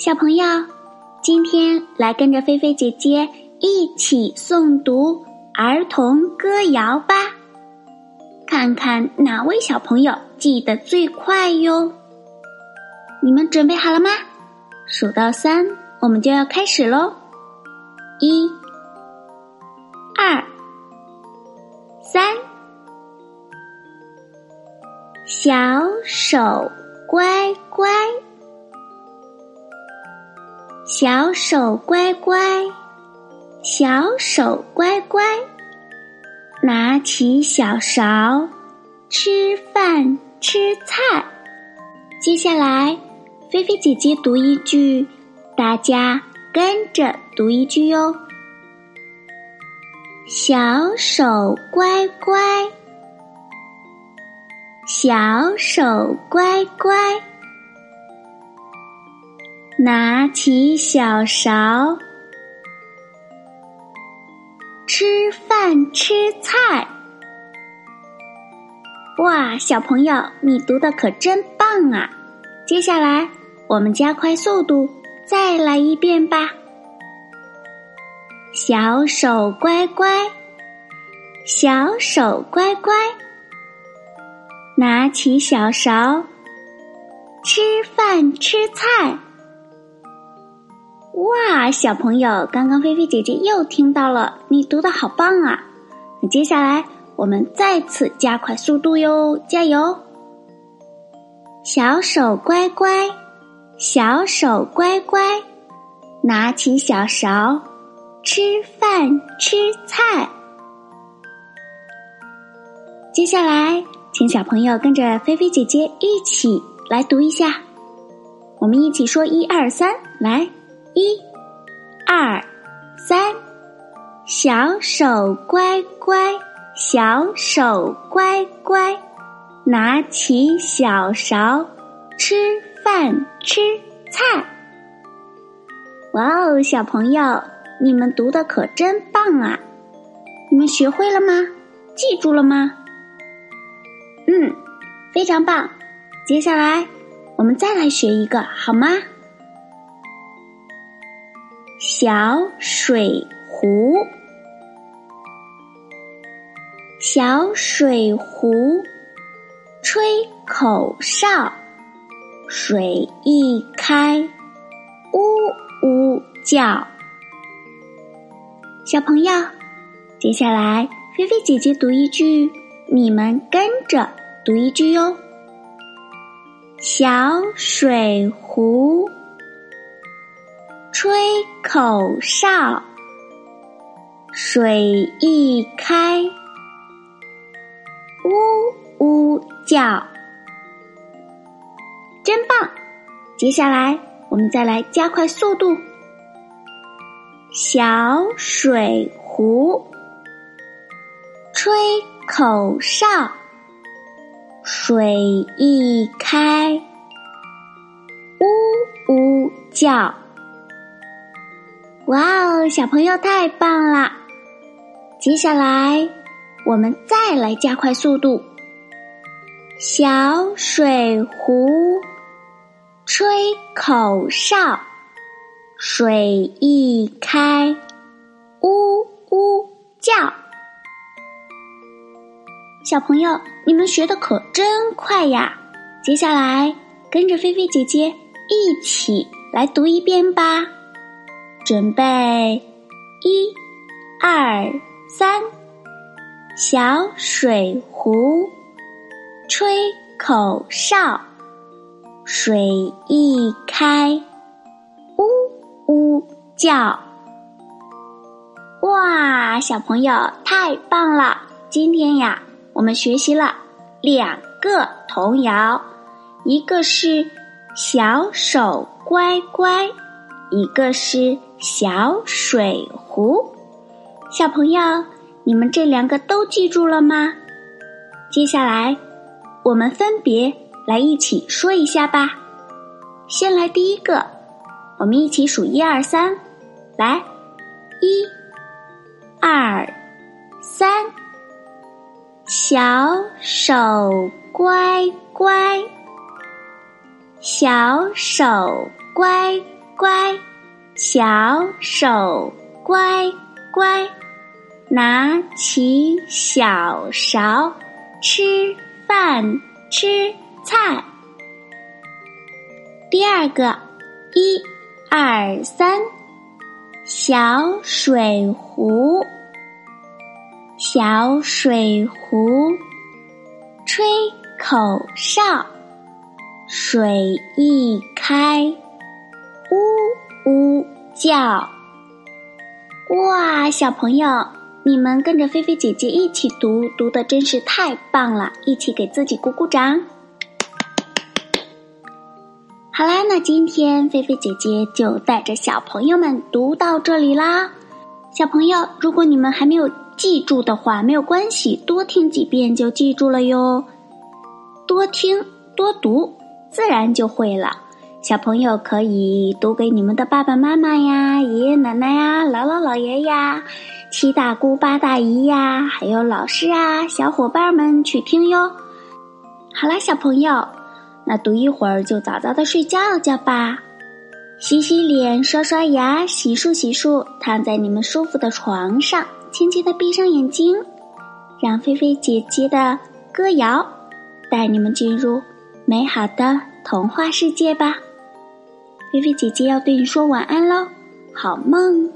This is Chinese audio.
小朋友，今天来跟着菲菲姐姐一起诵读儿童歌谣吧，看看哪位小朋友记得最快哟。你们准备好了吗？数到三，我们就要开始喽！一、二、三，小手乖乖。小手乖乖，小手乖乖，拿起小勺，吃饭吃菜。接下来，菲菲姐姐读一句，大家跟着读一句哟。小手乖乖，小手乖乖。拿起小勺，吃饭吃菜。哇，小朋友，你读的可真棒啊！接下来我们加快速度，再来一遍吧。小手乖乖，小手乖乖，拿起小勺，吃饭吃菜。小朋友，刚刚菲菲姐姐又听到了，你读的好棒啊！接下来我们再次加快速度哟，加油！小手乖乖，小手乖乖，拿起小勺，吃饭吃菜。接下来，请小朋友跟着菲菲姐姐一起来读一下，我们一起说一二三，来。一、小手乖乖，小手乖乖，拿起小勺，吃饭吃菜。哇哦，小朋友，你们读的可真棒啊！你们学会了吗？记住了吗？嗯，非常棒。接下来我们再来学一个，好吗？小水壶，小水壶，吹口哨，水一开，呜呜叫。小朋友，接下来菲菲姐姐读一句，你们跟着读一句哟。小水壶。吹口哨，水一开，叫，真棒！接下来我们再来加快速度。小水壶，吹口哨，水一开，呜呜叫。哇哦，小朋友太棒了！接下来我们再来加快速度。小水壶，吹口哨，水一开，呜呜叫。小朋友，你们学的可真快呀！接下来跟着菲菲姐姐一起来读一遍吧。准备，一、二、三，小水壶，吹口哨，水一开，呜呜叫。哇，小朋友太棒了！今天呀，我们学习了两个童谣，一个是小手乖乖，一个是。小水壶，小朋友，你们这两个都记住了吗？接下来，我们分别来一起说一下吧。先来第一个，我们一起数一二三，来，一、二、三，小手乖乖，小手乖乖，小手乖乖，拿起小勺吃饭吃菜。第二个，一、二、三，小水壶，小水壶，吹口哨，水一开，呜呜叫。哇，小朋友，你们跟着菲菲姐姐一起读，读的真是太棒了！一起给自己鼓鼓掌。好啦，那今天菲菲姐姐就带着小朋友们读到这里啦。小朋友，如果你们还没有记住的话，没有关系，多听几遍就记住了哟。多听多读，自然就会了。小朋友可以读给你们的爸爸妈妈呀、爷爷奶奶呀、姥姥姥爷呀、七大姑八大姨呀，还有老师啊、小伙伴们去听哟。好啦，小朋友，那读一会儿就早早的睡觉觉吧。洗洗脸、刷刷牙、洗漱洗漱，躺在你们舒服的床上，轻轻的闭上眼睛，让菲菲姐姐的歌谣带你们进入美好的童话世界吧。菲菲姐姐要对你说晚安喽，好梦。